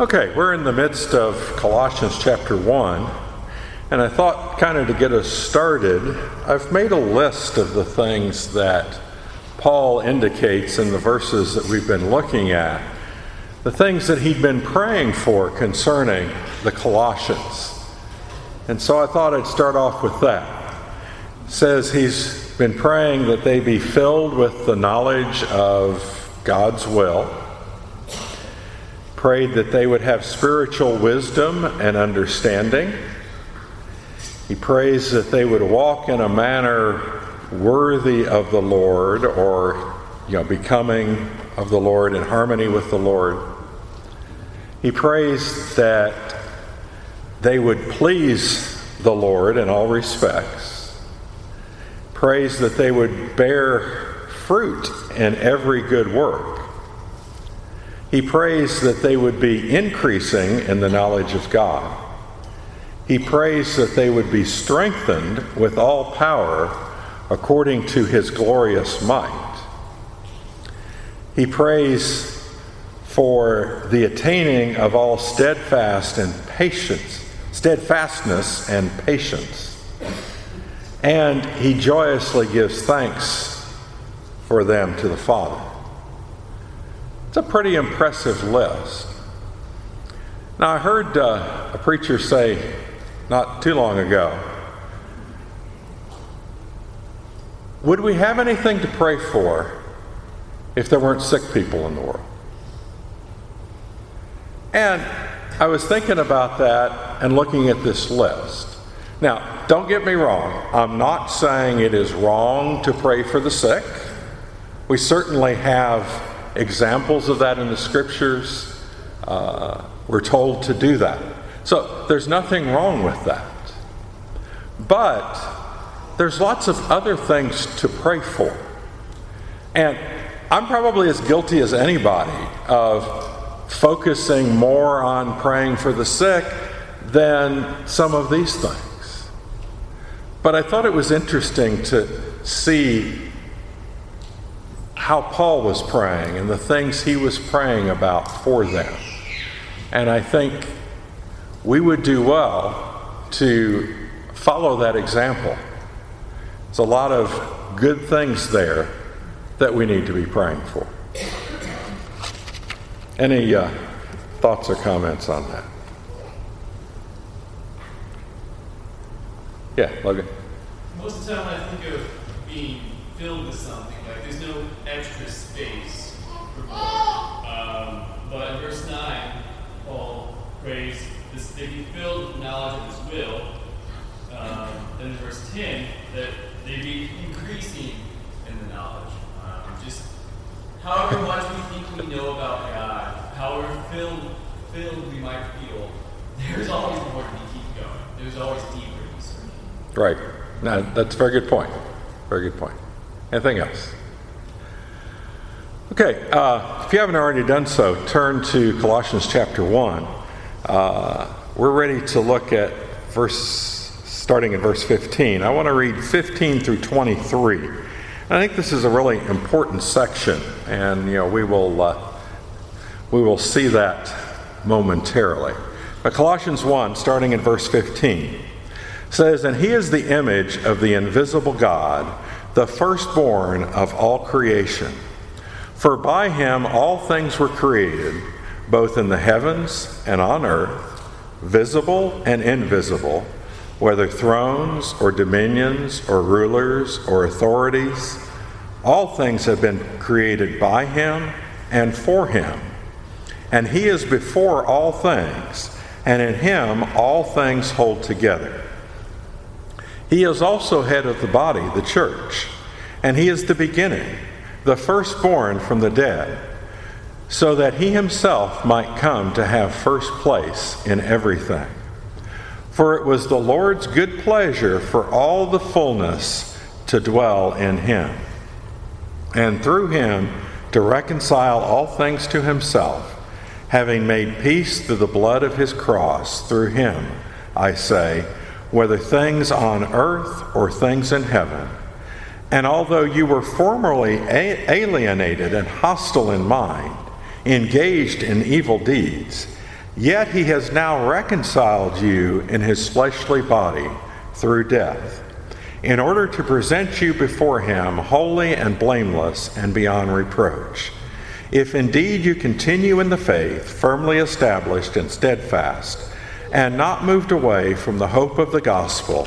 Okay, we're in the midst of Colossians chapter 1, and I thought, kind of to get us started, I've made a list of the things that Paul indicates in the verses that we've been looking at, the things that he'd been praying for concerning the Colossians. And so I thought I'd start off with that. It says he's been praying that they be filled with the knowledge of God's will prayed that they would have spiritual wisdom and understanding. He prays that they would walk in a manner worthy of the Lord or you know becoming of the Lord in harmony with the Lord. He prays that they would please the Lord in all respects. Prays that they would bear fruit in every good work. He prays that they would be increasing in the knowledge of God. He prays that they would be strengthened with all power according to his glorious might. He prays for the attaining of all steadfast and patience, steadfastness and patience. And he joyously gives thanks for them to the Father. It's a pretty impressive list. Now, I heard uh, a preacher say not too long ago Would we have anything to pray for if there weren't sick people in the world? And I was thinking about that and looking at this list. Now, don't get me wrong, I'm not saying it is wrong to pray for the sick. We certainly have examples of that in the scriptures. Uh, we're told to do that. So there's nothing wrong with that. But there's lots of other things to pray for. And I'm probably as guilty as anybody of focusing more on praying for the sick than some of these things. But I thought it was interesting to see how Paul was praying and the things he was praying about for them. And I think we would do well to follow that example. There's a lot of good things there that we need to be praying for. Any uh, thoughts or comments on that? Yeah, Logan. Most of the time, I think of being filled with something there's no extra space for Paul. Um, but in verse 9, Paul prays this, they be filled with knowledge of his will. Um, then in verse 10, that they be increasing in the knowledge. Um, just however much we think we know about God, however filled, filled we might feel, there's always more to keep going. There's always deeper Right. Now, that's a very good point. Very good point. Anything else? Okay, uh, if you haven't already done so, turn to Colossians chapter 1. Uh, we're ready to look at verse, starting in verse 15. I want to read 15 through 23. I think this is a really important section, and you know we will uh, we will see that momentarily. But Colossians 1, starting in verse 15, says, And he is the image of the invisible God, the firstborn of all creation. For by him all things were created, both in the heavens and on earth, visible and invisible, whether thrones or dominions or rulers or authorities. All things have been created by him and for him. And he is before all things, and in him all things hold together. He is also head of the body, the church, and he is the beginning the firstborn from the dead, so that he himself might come to have first place in everything. For it was the Lord's good pleasure for all the fullness to dwell in him, and through him to reconcile all things to himself, having made peace through the blood of his cross, through him, I say, whether things on earth or things in heaven. And although you were formerly alienated and hostile in mind, engaged in evil deeds, Yet he has now reconciled you in his fleshly body through death, in order to present you before him holy and blameless and beyond reproach. If indeed you continue in the faith, firmly established and steadfast, and not moved away from the hope of the gospel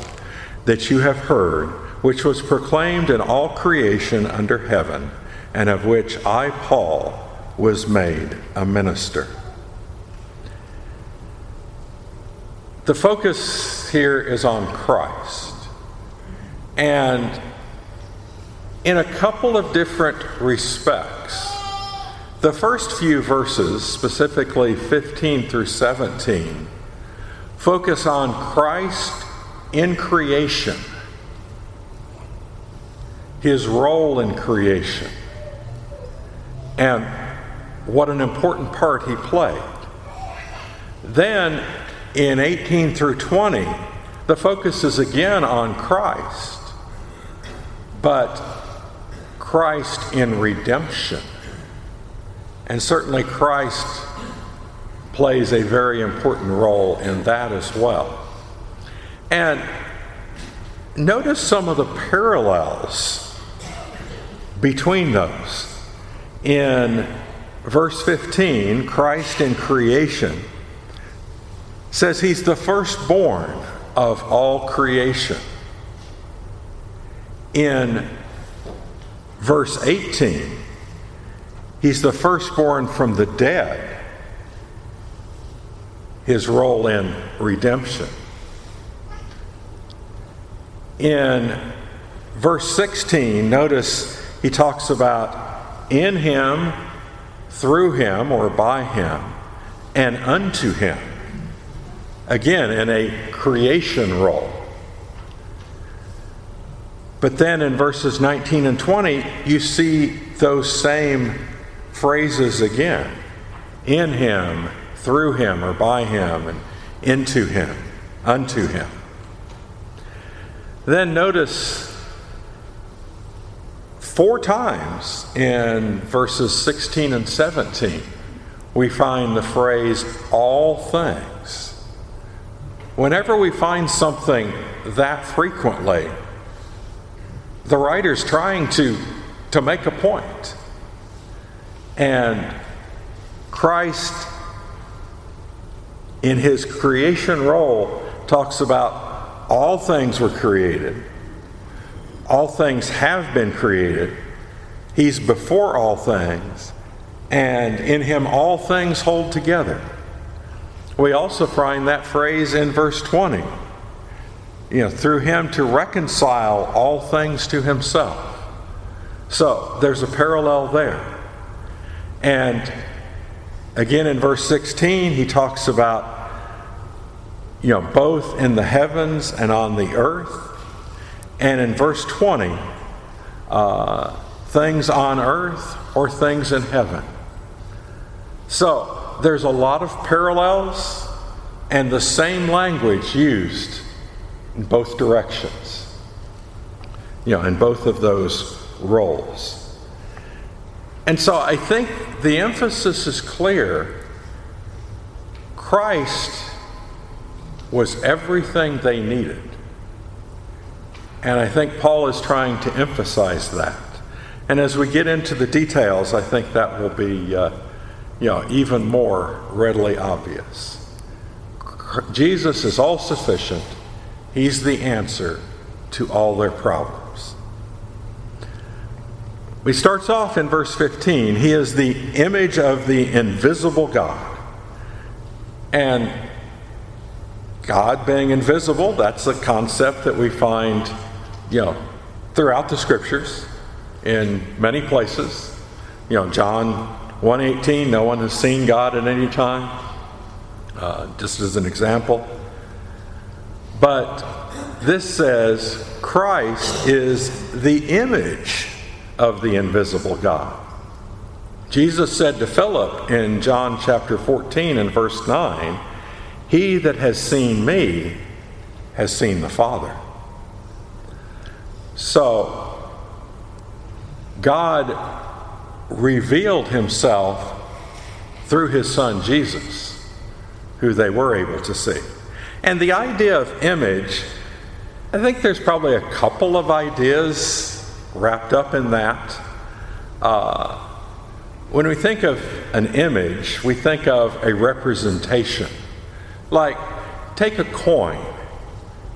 that you have heard, which was proclaimed in all creation under heaven, and of which I, Paul, was made a minister. The focus here is on Christ. And in a couple of different respects, the first few verses, specifically 15 through 17, focus on Christ in creation, his role in creation, and what an important part he played. Then in 18 through 20, the focus is again on Christ, but Christ in redemption. And certainly Christ plays a very important role in that as well. And notice some of the parallels between those. In verse 15, Christ in creation says he's the firstborn of all creation. In verse 18, he's the firstborn from the dead, his role in redemption. In verse 16, notice he talks about in him, through him, or by him, and unto him again in a creation role. But then in verses 19 and 20, you see those same phrases again in him, through him, or by him, and into him, unto him. Then notice four times in verses 16 and 17, we find the phrase all things. Whenever we find something that frequently, the writer's trying to, to make a point. And Christ, in his creation role, talks about all things were created, all things have been created. He's before all things, and in him all things hold together. We also find that phrase in verse 20. You know, through him to reconcile all things to himself. So there's a parallel there. And again in verse 16, he talks about, you know, both in the heavens and on the earth. And in verse 20, uh, things on earth or things in heaven. So there's a lot of parallels and the same language used in both directions, you know, in both of those roles. And so I think the emphasis is clear. Christ was everything they needed. And I think Paul is trying to emphasize that. And as we get into the details, I think that will be. Uh, you know, even more readily obvious. Jesus is all sufficient. He's the answer to all their problems. He starts off in verse 15. He is the image of the invisible God. And God being invisible, that's a concept that we find, you know, throughout the scriptures in many places. You know, John 118, no one has seen God at any time, uh, just as an example. But this says Christ is the image of the invisible God. Jesus said to Philip in John chapter 14 and verse 9, He that has seen me has seen the Father. So, God revealed himself through his son Jesus who they were able to see. And the idea of image, I think there's probably a couple of ideas wrapped up in that. Uh, when we think of an image, we think of a representation. Like, take a coin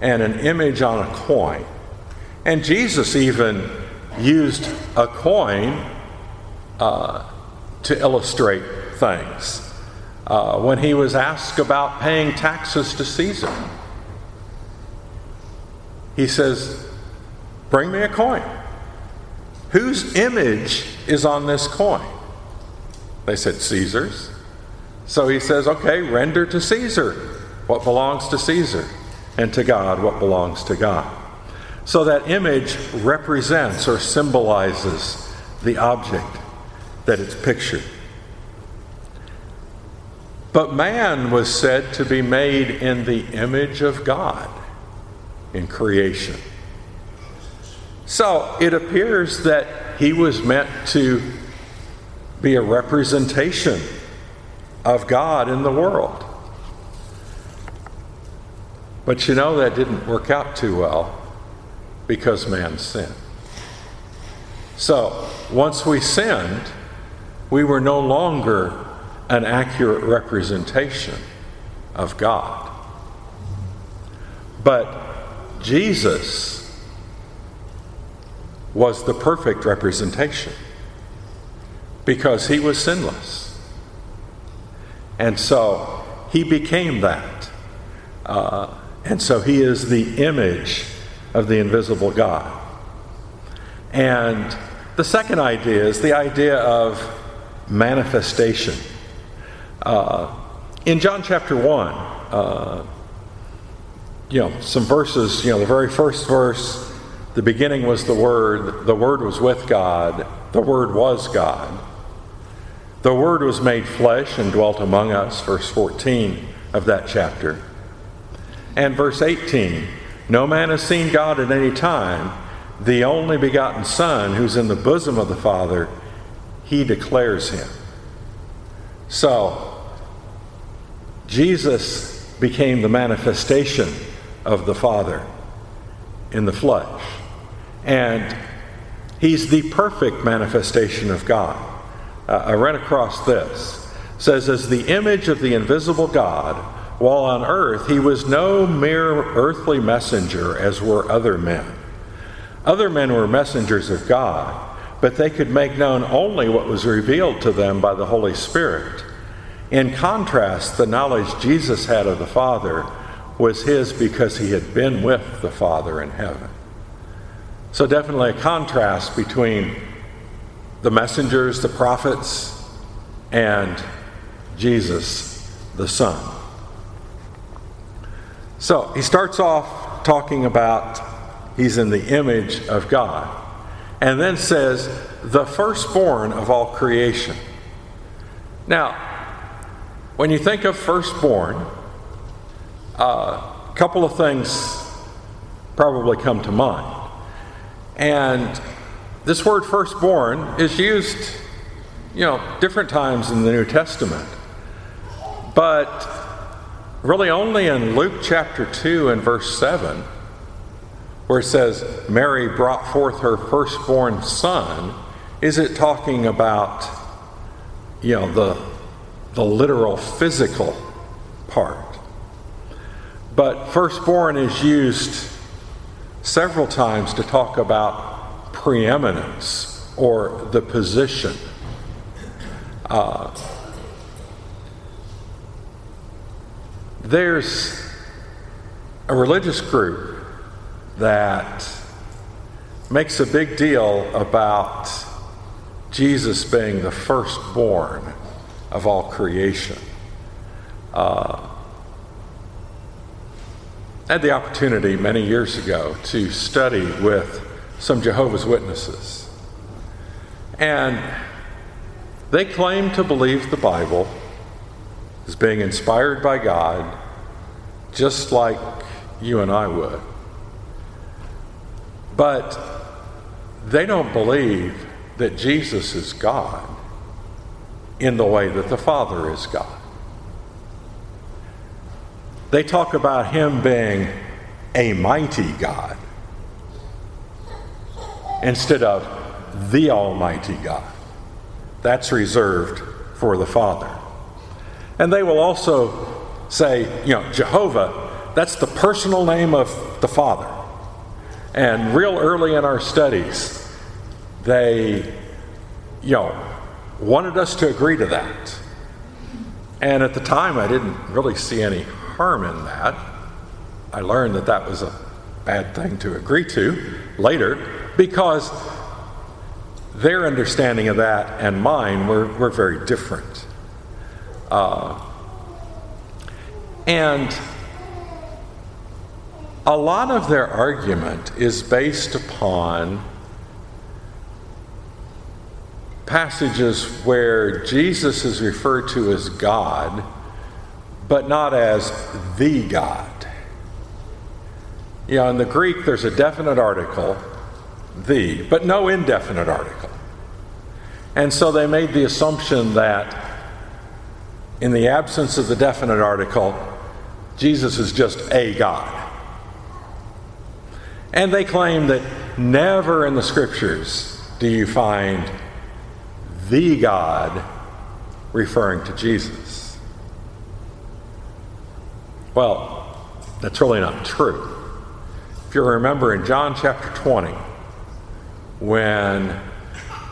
and an image on a coin. And Jesus even used a coin uh, to illustrate things uh, when he was asked about paying taxes to Caesar. He says, Bring me a coin. Whose image is on this coin? They said, Caesar's. So he says, Okay, render to Caesar what belongs to Caesar, and to God what belongs to God. So that image represents or symbolizes the object that it's pictured. But man was said to be made in the image of God in creation. So it appears that he was meant to be a representation of God in the world. But you know, that didn't work out too well because man sinned. So once we sinned, we were no longer an accurate representation of God. But Jesus was the perfect representation because he was sinless. And so he became that. Uh, and so he is the image of the invisible God. And the second idea is the idea of manifestation. Uh, in John chapter 1, uh, you know, some verses, you know, the very first verse, the beginning was the Word, the Word was with God, the Word was God. The Word was made flesh and dwelt among us, verse 14 of that chapter. And verse 18 No man has seen God at any time. The only begotten Son, who's in the bosom of the Father, he declares him. So, Jesus became the manifestation of the Father in the flesh. And he's the perfect manifestation of God. Uh, I ran across this. It says, as the image of the invisible God, while on earth, he was no mere earthly messenger as were other men. Other men were messengers of God, but they could make known only what was revealed to them by the Holy Spirit. In contrast, the knowledge Jesus had of the Father was his because he had been with the Father in heaven. So, definitely a contrast between the messengers, the prophets, and Jesus, the Son. So, he starts off talking about he's in the image of God, and then says, the firstborn of all creation. Now, when you think of firstborn, a uh, couple of things probably come to mind. And this word firstborn is used, you know, different times in the New Testament. But really only in Luke chapter 2 and verse 7, where it says, Mary brought forth her firstborn son, is it talking about, you know, the the literal physical part. But firstborn is used several times to talk about preeminence or the position. Uh, there's a religious group that makes a big deal about Jesus being the firstborn of all creation. Uh, I had the opportunity many years ago to study with some Jehovah's Witnesses. And they claim to believe the Bible is being inspired by God, just like you and I would. But they don't believe that Jesus is God in the way that the Father is God. they talk about him being a mighty God instead of the Almighty God. That's reserved for the Father. And they will also say, you know, Jehovah, that's the personal name of the Father. And real early in our studies, they, you know, wanted us to agree to that. And at the time, I didn't really see any harm in that. I learned that that was a bad thing to agree to later because their understanding of that and mine were, were very different. Uh, and a lot of their argument is based upon passages where Jesus is referred to as God, but not as the God. You know, in the Greek, there's a definite article, the, but no indefinite article. And so they made the assumption that in the absence of the definite article, Jesus is just a God. And they claim that never in the scriptures do you find the God referring to Jesus. Well, that's really not true. If you remember in John chapter 20, when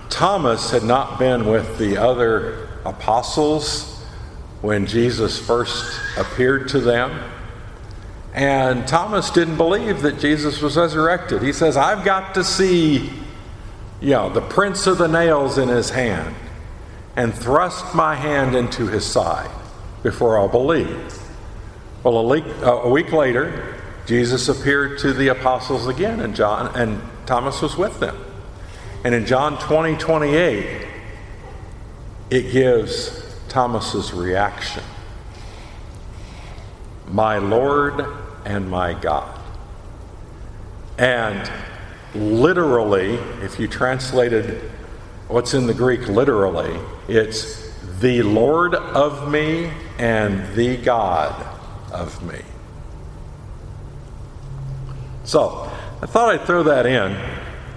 Thomas had not been with the other apostles when Jesus first appeared to them, and Thomas didn't believe that Jesus was resurrected. He says, I've got to see you know, the prints of the nails in his hand and thrust my hand into his side before I'll believe. Well, a week, a week later, Jesus appeared to the apostles again, and John and Thomas was with them. And in John 20, 28, it gives Thomas's reaction. My Lord and my God. And literally, if you translated what's in the Greek literally, it's the Lord of me and the God of me. So, I thought I'd throw that in.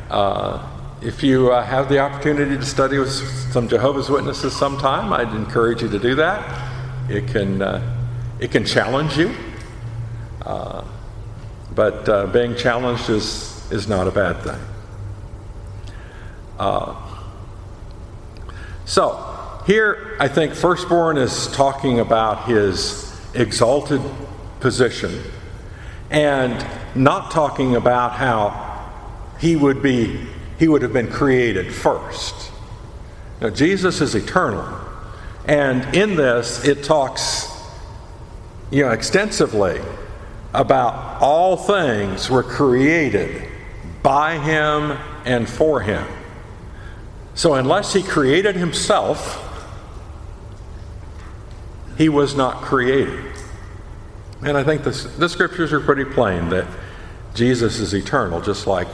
Uh, if you uh, have the opportunity to study with some Jehovah's Witnesses sometime, I'd encourage you to do that. It can, uh, it can challenge you, uh, but uh, being challenged is is not a bad thing. Uh, so, here I think firstborn is talking about his exalted position and not talking about how he would be he would have been created first. Now, Jesus is eternal. And in this, it talks you know, extensively about all things were created by him and for him. So, unless he created himself, he was not created. And I think this, the scriptures are pretty plain that Jesus is eternal, just like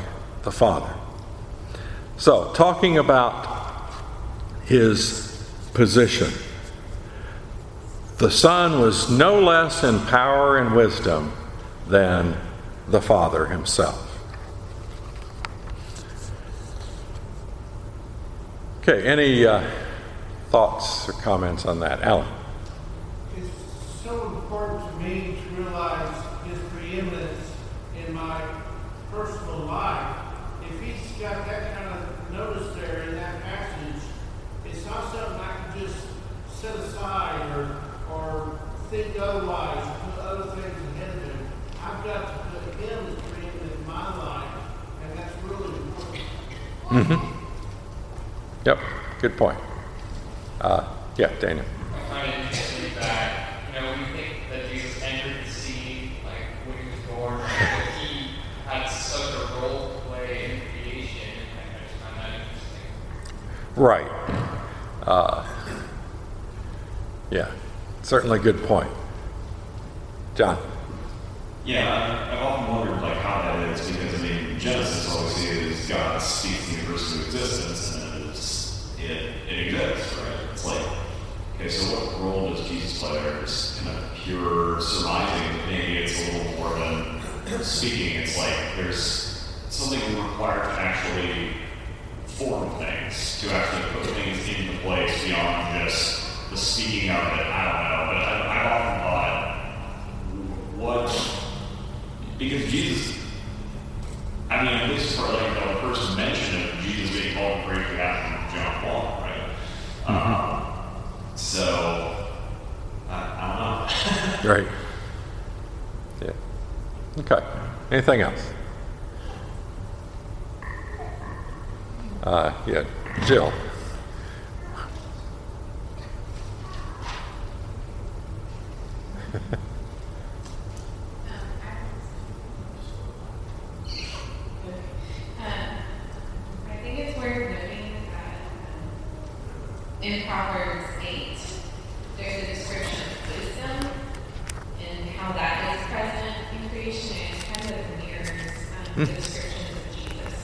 the Father. So, talking about his position, the Son was no less in power and wisdom than the Father himself. Okay, any uh, thoughts or comments on that? Alan? It's so important to me to realize his preeminence in my personal life. If he's got that kind of notice there in that passage, it's not something I can just set aside or, or think otherwise, put other things ahead of him. I've got to put him as preeminent in my life, and that's really important. Mm-hmm. Yep, good point. Uh, yeah, Daniel. I find it interesting that, you know, when you think that Jesus entered the scene, like when he was born, that he had such a role to play in creation, I just find that interesting. Right. Uh, yeah, certainly good point. John. Yeah, I've often wondered like how that is because I mean Genesis is God speaks the universe into existence and it's, it, it exists, right? It's like okay, so what role does Jesus play there? Just kind of pure surmising. Maybe it's a little more than speaking. It's like there's something required to actually form things, to actually put things into place beyond just the speaking of it. I don't know, but I, I've often thought, what? Because Jesus, I mean, at least for like the first mention of Jesus being called for that John Paul, right? Um, so, I, I don't know. Right. Yeah. Okay. Anything else? Uh, yeah, Jill. Um, I think it's worth noting that um, in Proverbs 8, there's a description of wisdom and how that is present in creation, and it kind of mirrors um, the descriptions of Jesus.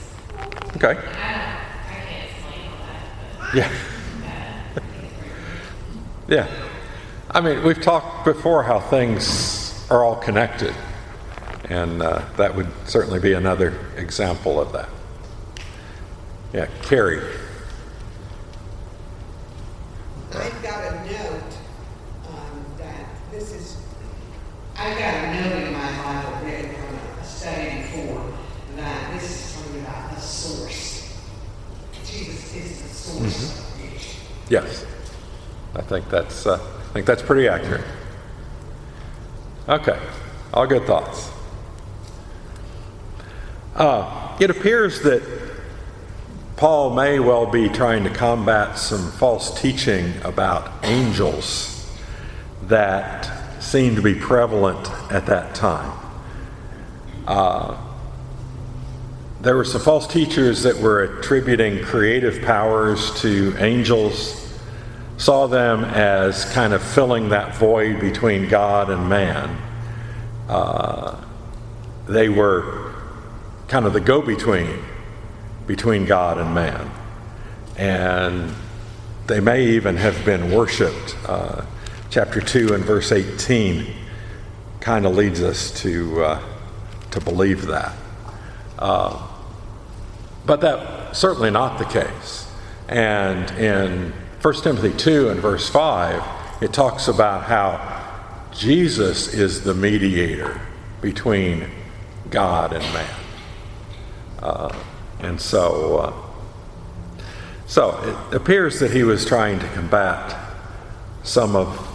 Okay. And I don't, I can't explain all that, but Yeah. uh, I think it's worth noting. Yeah. I mean, we've talked before how things are all connected, and uh, that would certainly be another example of that. Yeah, Carrie. I've got a note um, that this is, I've got a note in my Bible written from a study before that this is talking about the source. Jesus is the source of creation. Yes, I think that's uh, I think that's pretty accurate. Okay, all good thoughts. Uh, it appears that Paul may well be trying to combat some false teaching about angels that seemed to be prevalent at that time. Uh, there were some false teachers that were attributing creative powers to angels, saw them as kind of filling that void between God and man. Uh, they were kind of the go between between God and man. And they may even have been worshiped. Uh, chapter 2 and verse 18 kind of leads us to, uh, to believe that. Uh, but that's certainly not the case. And in 1 Timothy 2 and verse 5, it talks about how Jesus is the mediator between God and man. Uh, and so, uh, so it appears that he was trying to combat some of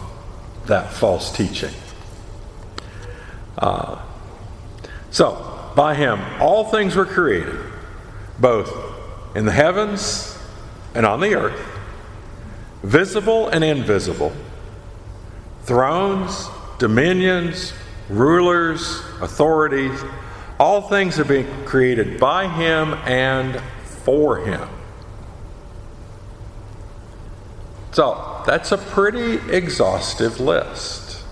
that false teaching. Uh, so, by him, all things were created, both in the heavens and on the earth, visible and invisible, thrones, dominions, rulers, authorities, all things are being created by him and for him. So, that's a pretty exhaustive list.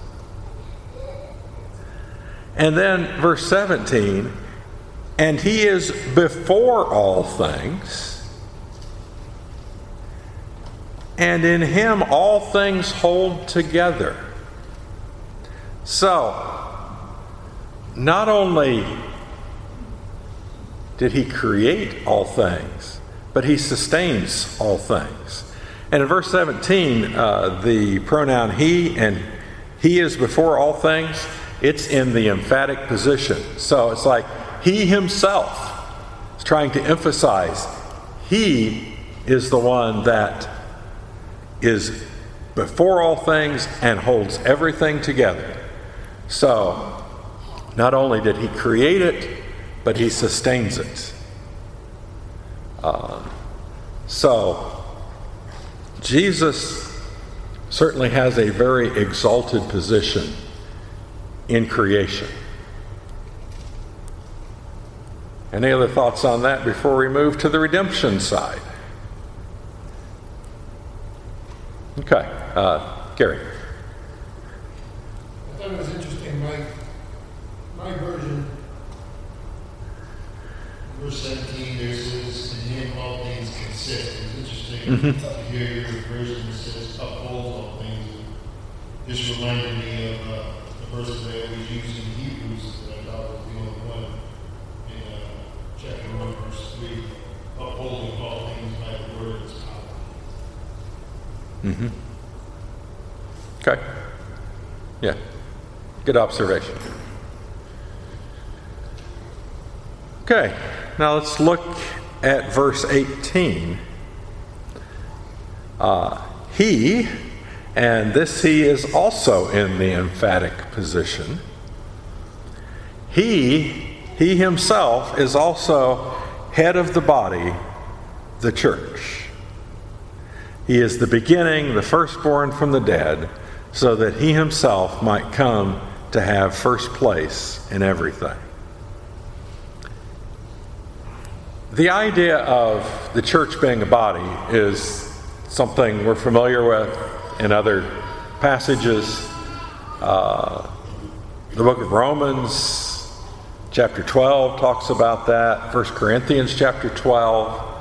And then verse 17, and he is before all things, and in him all things hold together. So, not only did he create all things, but he sustains all things. And in verse 17, uh, the pronoun he and he is before all things, it's in the emphatic position. So it's like he himself is trying to emphasize he is the one that is before all things and holds everything together. So, not only did he create it, but he sustains it. Uh, so, Jesus certainly has a very exalted position in creation. Any other thoughts on that before we move to the redemption side? Okay, uh, Gary. I thought it was interesting, my, my version, verse seventeen, there says, in him all things consist. It's interesting to hear your version that says uphold all things This reminded me of uh, the verse that I always use in Hebrews that I thought was the only one in uh, chapter 1, verse 3, upholding all things by the word of his power. Mm-hmm. Okay. Yeah. Good observation. Okay. Now let's look at verse 18. Uh, he, and this he is also in the emphatic position. He, he himself, is also head of the body, the church. He is the beginning, the firstborn from the dead, so that he himself might come to have first place in everything. The idea of the church being a body is something we're familiar with in other passages. Uh, the book of Romans, chapter 12, talks about that. 1 Corinthians, chapter 12.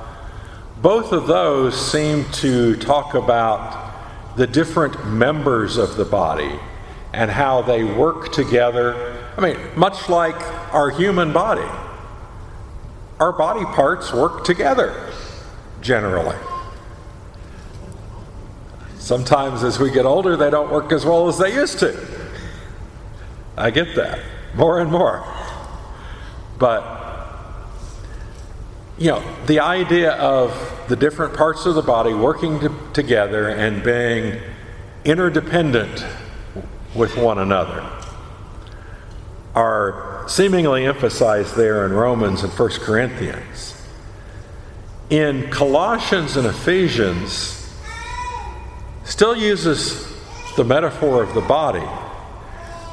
Both of those seem to talk about the different members of the body and how they work together. I mean, much like our human body our body parts work together, generally. Sometimes as we get older, they don't work as well as they used to. I get that more and more. But, you know, the idea of the different parts of the body working to, together and being interdependent with one another are seemingly emphasized there in Romans and 1 Corinthians. In Colossians and Ephesians, still uses the metaphor of the body,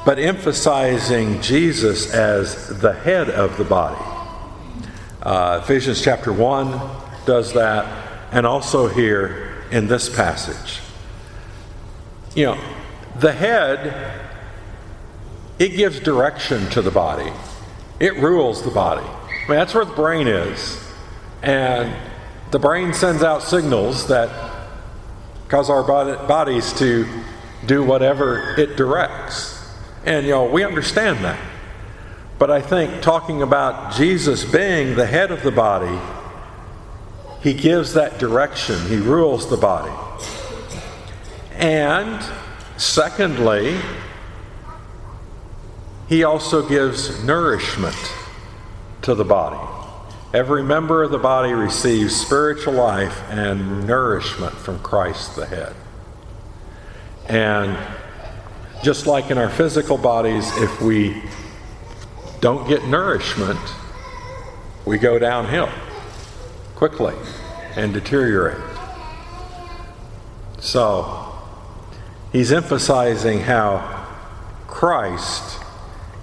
but emphasizing Jesus as the head of the body. Uh, Ephesians chapter 1 does that, and also here in this passage. You know, the head it gives direction to the body, it rules the body. I mean, that's where the brain is. And the brain sends out signals that cause our bodies to do whatever it directs. And, you know, we understand that. But I think talking about Jesus being the head of the body, he gives that direction, he rules the body. And secondly, he also gives nourishment to the body. Every member of the body receives spiritual life and nourishment from Christ the head. And just like in our physical bodies, if we don't get nourishment, we go downhill quickly and deteriorate. So, he's emphasizing how Christ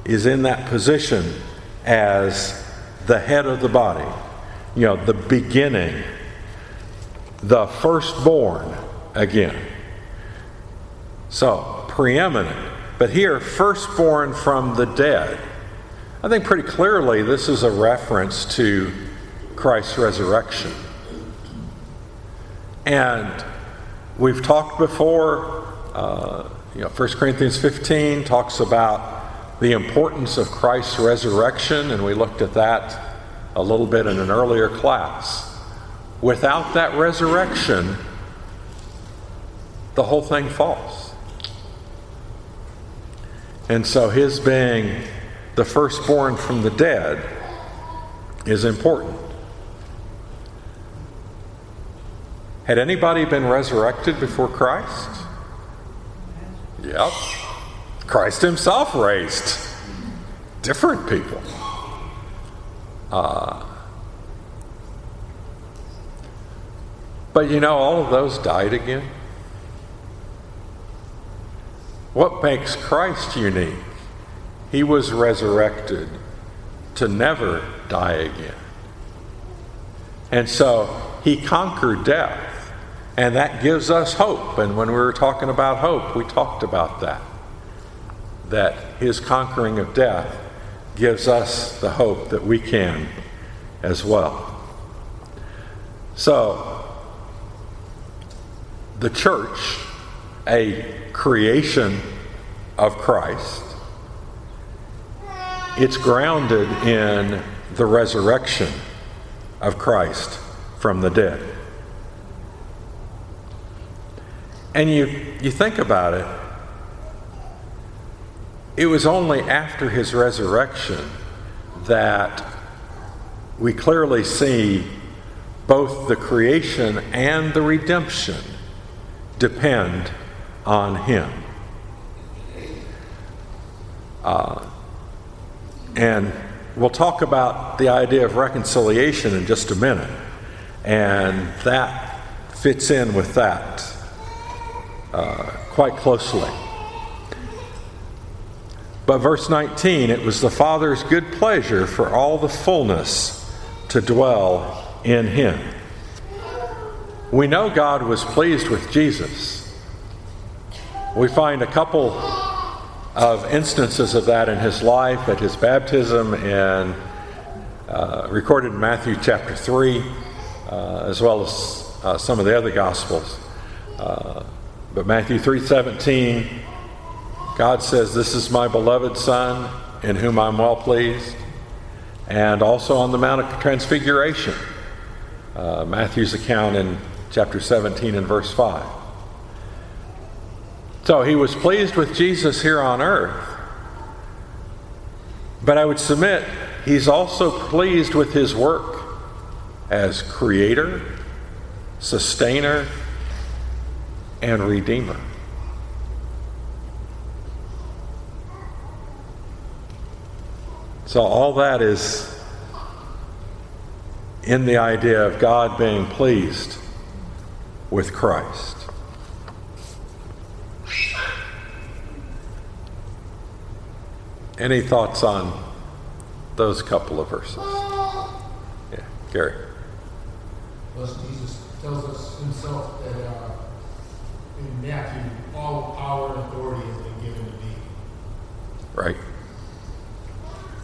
is in that position as the head of the body, you know, the beginning, the firstborn again. So, preeminent. But here, firstborn from the dead. I think pretty clearly this is a reference to Christ's resurrection. And we've talked before, uh, you know, 1 Corinthians 15 talks about the importance of Christ's resurrection, and we looked at that a little bit in an earlier class. Without that resurrection, the whole thing falls. And so his being the firstborn from the dead is important. Had anybody been resurrected before Christ? Yep. Christ Himself raised different people. Uh, but you know, all of those died again. What makes Christ unique? He was resurrected to never die again. And so he conquered death. And that gives us hope. And when we were talking about hope, we talked about that that his conquering of death gives us the hope that we can as well. So, the church a creation of Christ. It's grounded in the resurrection of Christ from the dead. And you, you think about it, it was only after his resurrection that we clearly see both the creation and the redemption depend on him. Uh, and we'll talk about the idea of reconciliation in just a minute. And that fits in with that uh, quite closely. But verse 19, it was the Father's good pleasure for all the fullness to dwell in him. We know God was pleased with Jesus. We find a couple of instances of that in his life at his baptism and uh, recorded in Matthew chapter 3, uh, as well as uh, some of the other Gospels. But Matthew 3:17 God says, This is my beloved Son, in whom I'm well pleased. And also on the Mount of Transfiguration, uh, Matthew's account in chapter 17 and verse 5. So he was pleased with Jesus here on earth. But I would submit he's also pleased with his work as creator, sustainer, and redeemer. So, all that is in the idea of God being pleased with Christ. Any thoughts on those couple of verses? Yeah, Gary. Plus, Jesus tells us himself that uh, in Matthew, all power and authority has been given to me. Right.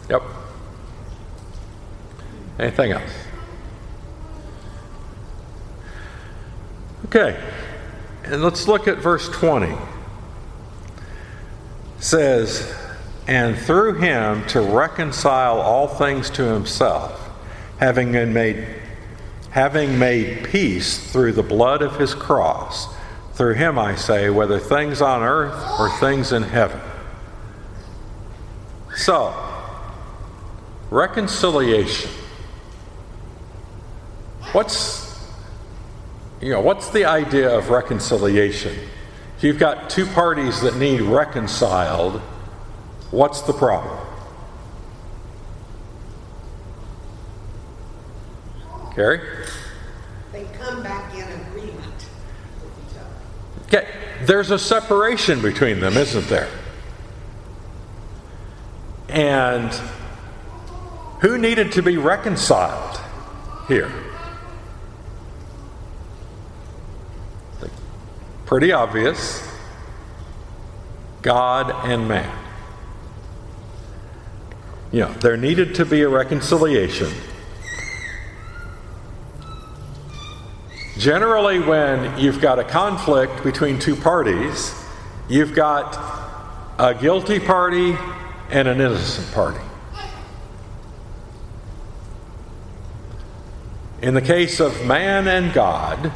Yep. Anything else? Okay. And let's look at verse 20. It says, and through him to reconcile all things to himself, having been made having made peace through the blood of his cross. Through him I say, whether things on earth or things in heaven. So, reconciliation. What's you know, what's the idea of reconciliation? If you've got two parties that need reconciled, what's the problem? Carrie? They come back in agreement with each other. Okay, there's a separation between them, isn't there? And who needed to be reconciled here? Pretty obvious God and man. You know, there needed to be a reconciliation. Generally, when you've got a conflict between two parties, you've got a guilty party and an innocent party. In the case of man and God,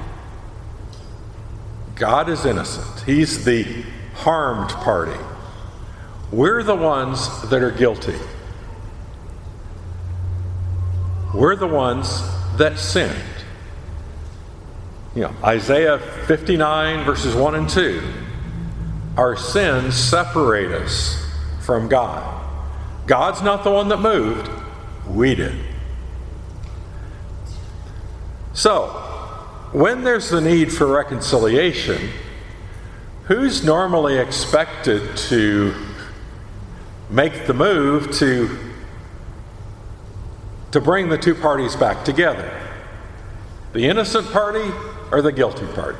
God is innocent. He's the harmed party. We're the ones that are guilty. We're the ones that sinned. You know, Isaiah 59, verses 1 and 2. Our sins separate us from God. God's not the one that moved, we did. So, when there's the need for reconciliation, who's normally expected to make the move to, to bring the two parties back together? The innocent party or the guilty party?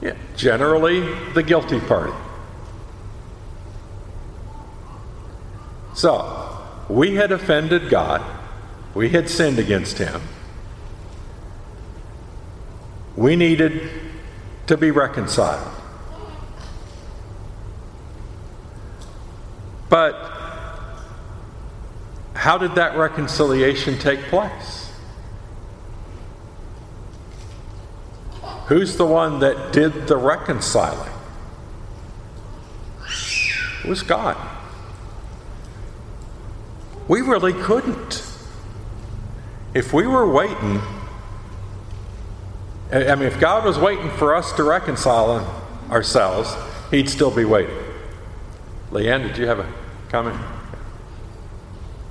Yeah, generally the guilty party. So, we had offended God, we had sinned against Him. We needed to be reconciled. But how did that reconciliation take place? Who's the one that did the reconciling? It was God. We really couldn't. If we were waiting, I mean, if God was waiting for us to reconcile ourselves, He'd still be waiting. Leanne, did you have a comment?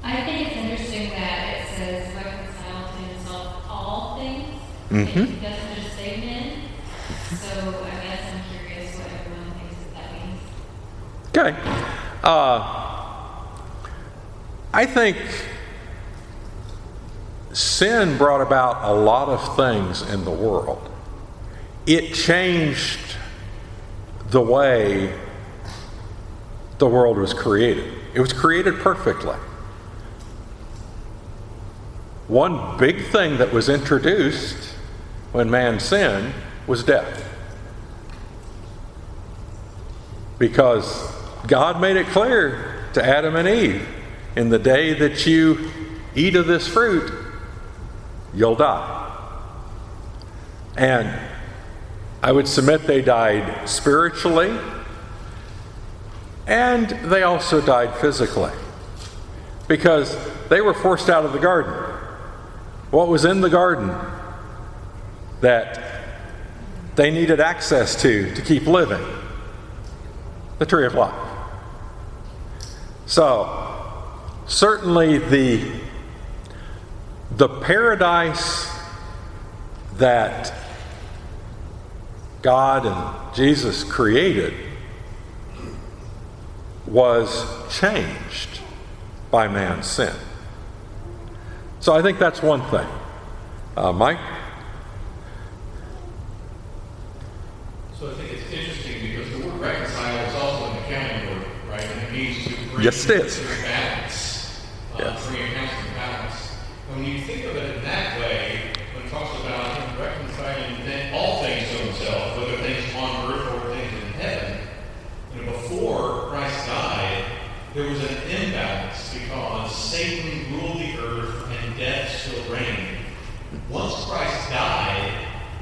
I think it's interesting that it says reconcile to himself all things. Mhm. It doesn't just say men. So I guess I'm curious what everyone thinks that that means. Okay. Uh, I think sin brought about a lot of things in the world. It changed the way the world was created. It was created perfectly. One big thing that was introduced when man sinned was death. Because God made it clear to Adam and Eve in the day that you eat of this fruit, you'll die. And I would submit they died spiritually and they also died physically because they were forced out of the garden. What was in the garden that they needed access to to keep living? The tree of life. So, certainly the, the paradise that God and Jesus created was changed by man's sin. So I think that's one thing. Uh, Mike? So I think it's interesting because the word reconcile is also an accounting word, right? And it means to bring Yes, it is. to balance, uh, Yes. bring balance. When you think of it in that way, when it talks about him reconciling all things to himself, whether things on earth or things in heaven, you know, before Christ died, there was an imbalance because Satan ruled the earth and death still reigned. Once Christ died,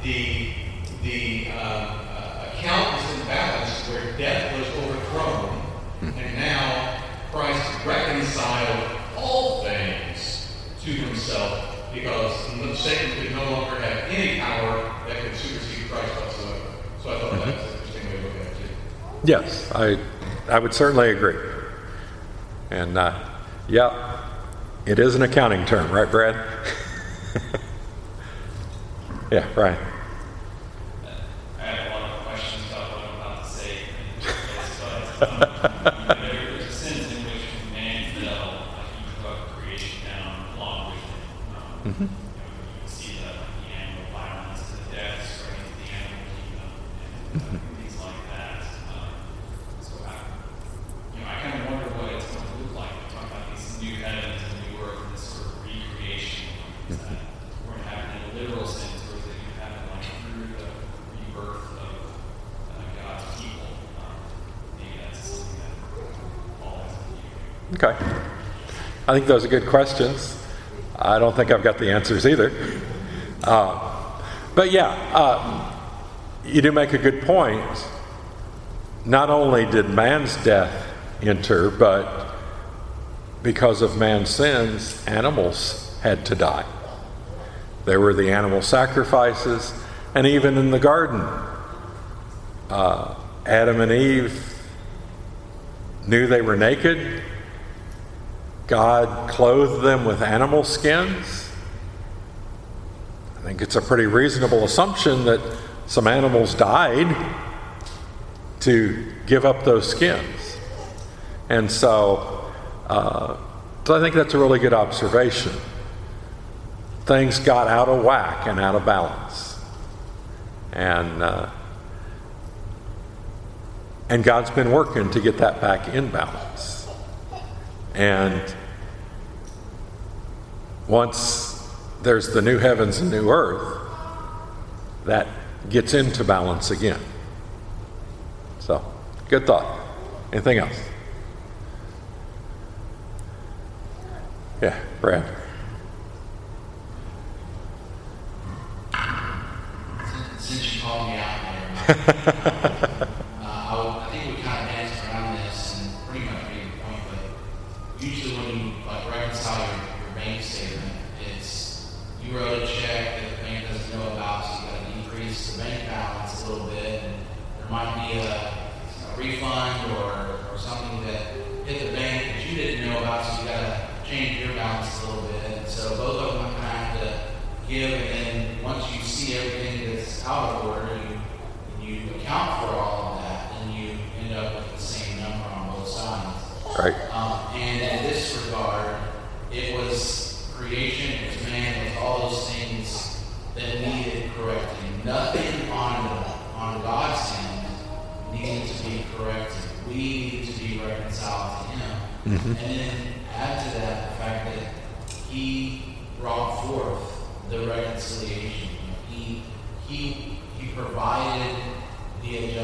the the uh, uh, account was in balance where death was overthrown, and now Christ reconciled all things to himself because Satan could no longer have any power that could supersede Christ whatsoever. So I thought that's an interesting way to look at it too. Yes, I, I would certainly agree. And uh, yeah, it is an accounting term, right, Brad? yeah, right. I have a lot of questions about what I'm about to say. But um, there's a sense in which man fell, like he brought creation down along with him. Um, you, know, you can see the, the animal violence, the death, spreading to the animal kingdom, and uh, things like that. Um, so I, you know, I kind of wonder what it's going to look like. We talk about these new heavens and new earth and this sort of recreation. Is that we're going to have it in a literal sense, or is it going to happen like through the rebirth of uh, God's people? Um, maybe that's something that Paul has in view. Okay. I think those are good questions. I don't think I've got the answers either. Uh, but yeah, uh, you do make a good point. Not only did man's death enter, but because of man's sins, animals had to die. There were the animal sacrifices, and even in the garden, uh, Adam and Eve knew they were naked. God clothed them with animal skins. I think it's a pretty reasonable assumption that some animals died to give up those skins. And so, uh, so I think that's a really good observation. Things got out of whack and out of balance. And, uh, and God's been working to get that back in balance. And once there's the new heavens and new earth, that gets into balance again. So, good thought. Anything else? Yeah, Brad. Since you called me out there,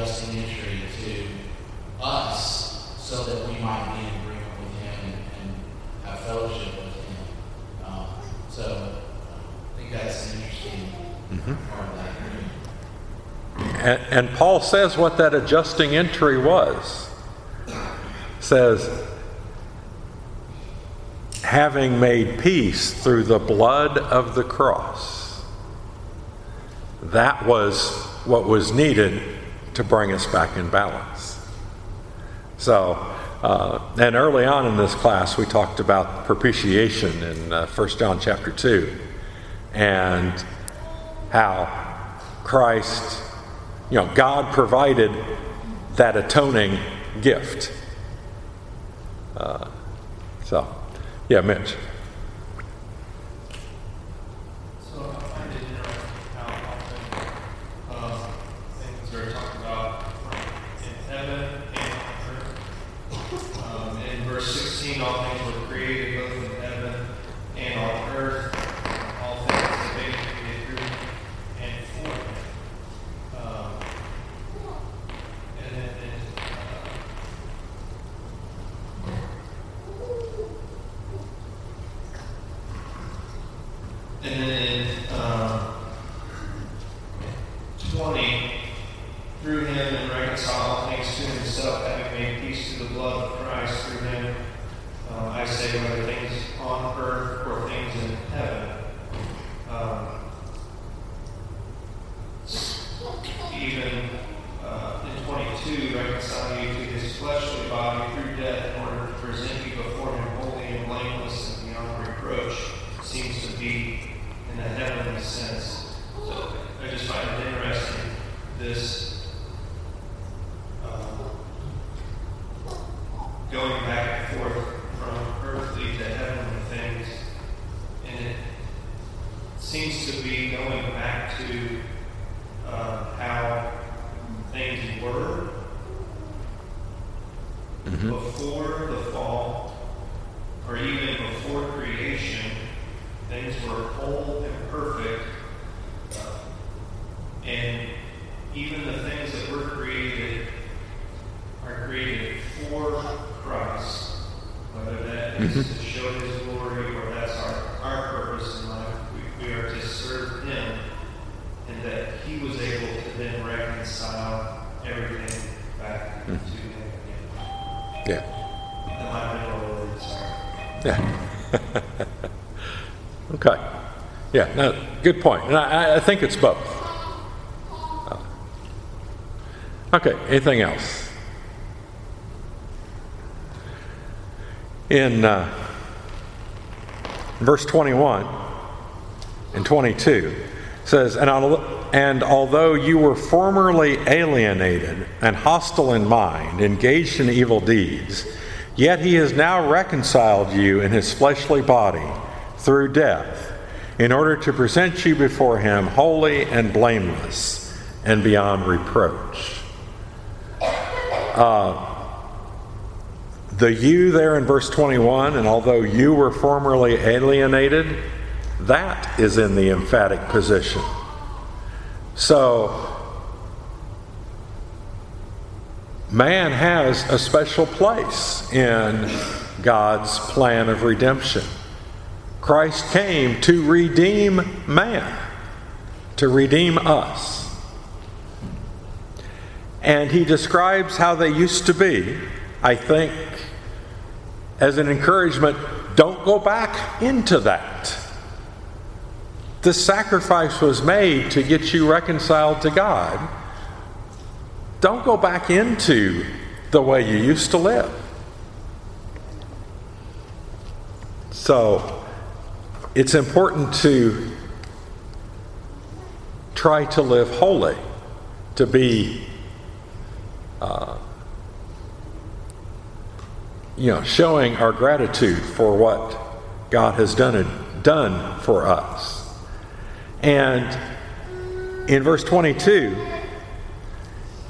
the adjusting entry to us so that we might be in agreement with Him and, and have fellowship with Him. Um, so I think that's an interesting part of that. And, and Paul says what that adjusting entry was. Says, having made peace through the blood of the cross. That was what was needed to bring us back in balance. So, uh, and early on in this class, we talked about propitiation in uh, 1 John chapter 2 and how Christ, you know, God provided that atoning gift. Uh, so, yeah, Mitch. So I find it interesting how often uh, things are talked about in heaven and on earth. Um, in verse 16, all things were created both in heaven and on earth. All things that they created through and for him. Um, and then, and, uh, And then um, 20, through him and reconcile all things to himself, having made blood of Christ, through him, um, I say, whether things on earth or things in heaven. Um, even uh, in 22, reconcile you to his fleshly body through death in order to present you before him holy and blameless and beyond reproach, seems to be in a heavenly sense. So I just find it interesting, this um, going back and forth from earthly to heavenly things. And it seems to be going back to uh, how things were before the fall, or even before creation. Things were whole and perfect. Uh, and even the things that were created are created for Christ. Whether that is to show His glory or that's our, our purpose in life, we, we are to serve Him. And that He was able to then reconcile everything back to Him again. Yeah. Am I middle of sorry? Yeah. okay. Yeah, no, good point. And I, I think it's both. Okay, anything else? In uh, verse 21 and 22 says, and, and although you were formerly alienated and hostile in mind, engaged in evil deeds, yet he has now reconciled you in his fleshly body through death, in order to present you before him holy and blameless and beyond reproach. Uh, the you there in verse 21, and although you were formerly alienated, that is in the emphatic position. So, man has a special place in God's plan of redemption. Christ came to redeem man, to redeem us. And he describes how they used to be, I think, as an encouragement don't go back into that. The sacrifice was made to get you reconciled to God. Don't go back into the way you used to live. So, it's important to try to live holy, to be, uh, you know, showing our gratitude for what God has done done for us. And in verse 22,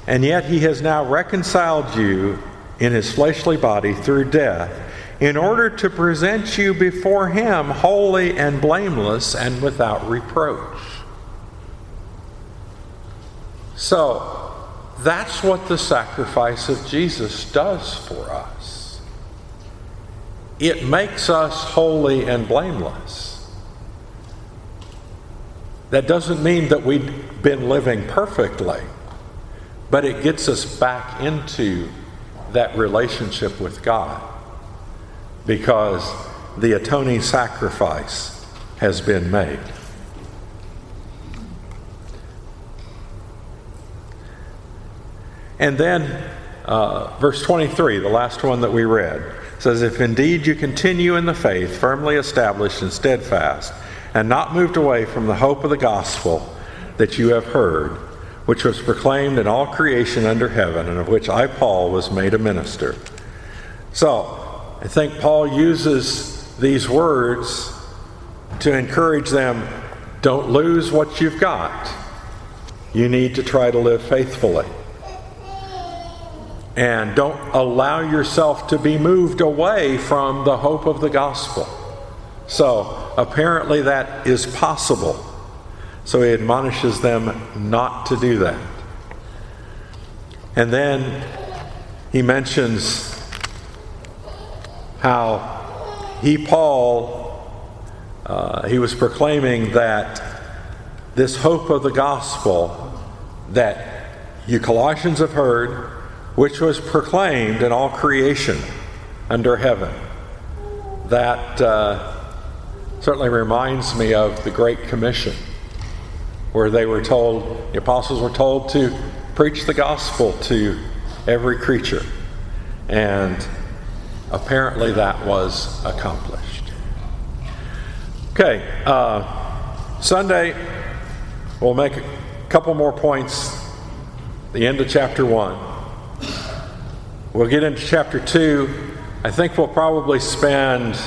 and yet he has now reconciled you in his fleshly body through death in order to present you before him holy and blameless and without reproach. So, that's what the sacrifice of Jesus does for us. It makes us holy and blameless. That doesn't mean that we've been living perfectly, but it gets us back into that relationship with God because the atoning sacrifice has been made. And then, uh, verse 23, the last one that we read, says, If indeed you continue in the faith, firmly established and steadfast, and not moved away from the hope of the gospel that you have heard, which was proclaimed in all creation under heaven, and of which I, Paul, was made a minister. So, I think Paul uses these words to encourage them don't lose what you've got. You need to try to live faithfully. And don't allow yourself to be moved away from the hope of the gospel. So, apparently, that is possible. So, he admonishes them not to do that. And then he mentions how he, Paul, uh, he was proclaiming that this hope of the gospel that you Colossians have heard, which was proclaimed in all creation under heaven, that. Uh, certainly reminds me of the Great Commission, where they were told, the apostles were told to preach the gospel to every creature. And apparently that was accomplished. Okay, uh, Sunday, we'll make a couple more points, the end of chapter 1. We'll get into chapter 2. I think we'll probably spend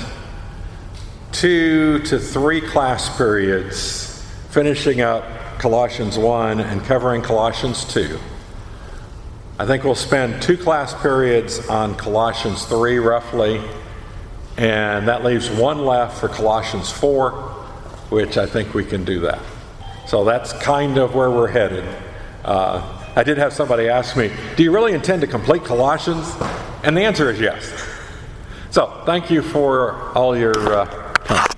two to three class periods finishing up Colossians 1 and covering Colossians 2. I think we'll spend two class periods on Colossians 3 roughly, and that leaves one left for Colossians 4, which I think we can do that. So that's kind of where we're headed. Uh, I did have somebody ask me, Do you really intend to complete Colossians? And the answer is yes. So thank you for all your. Uh, 看。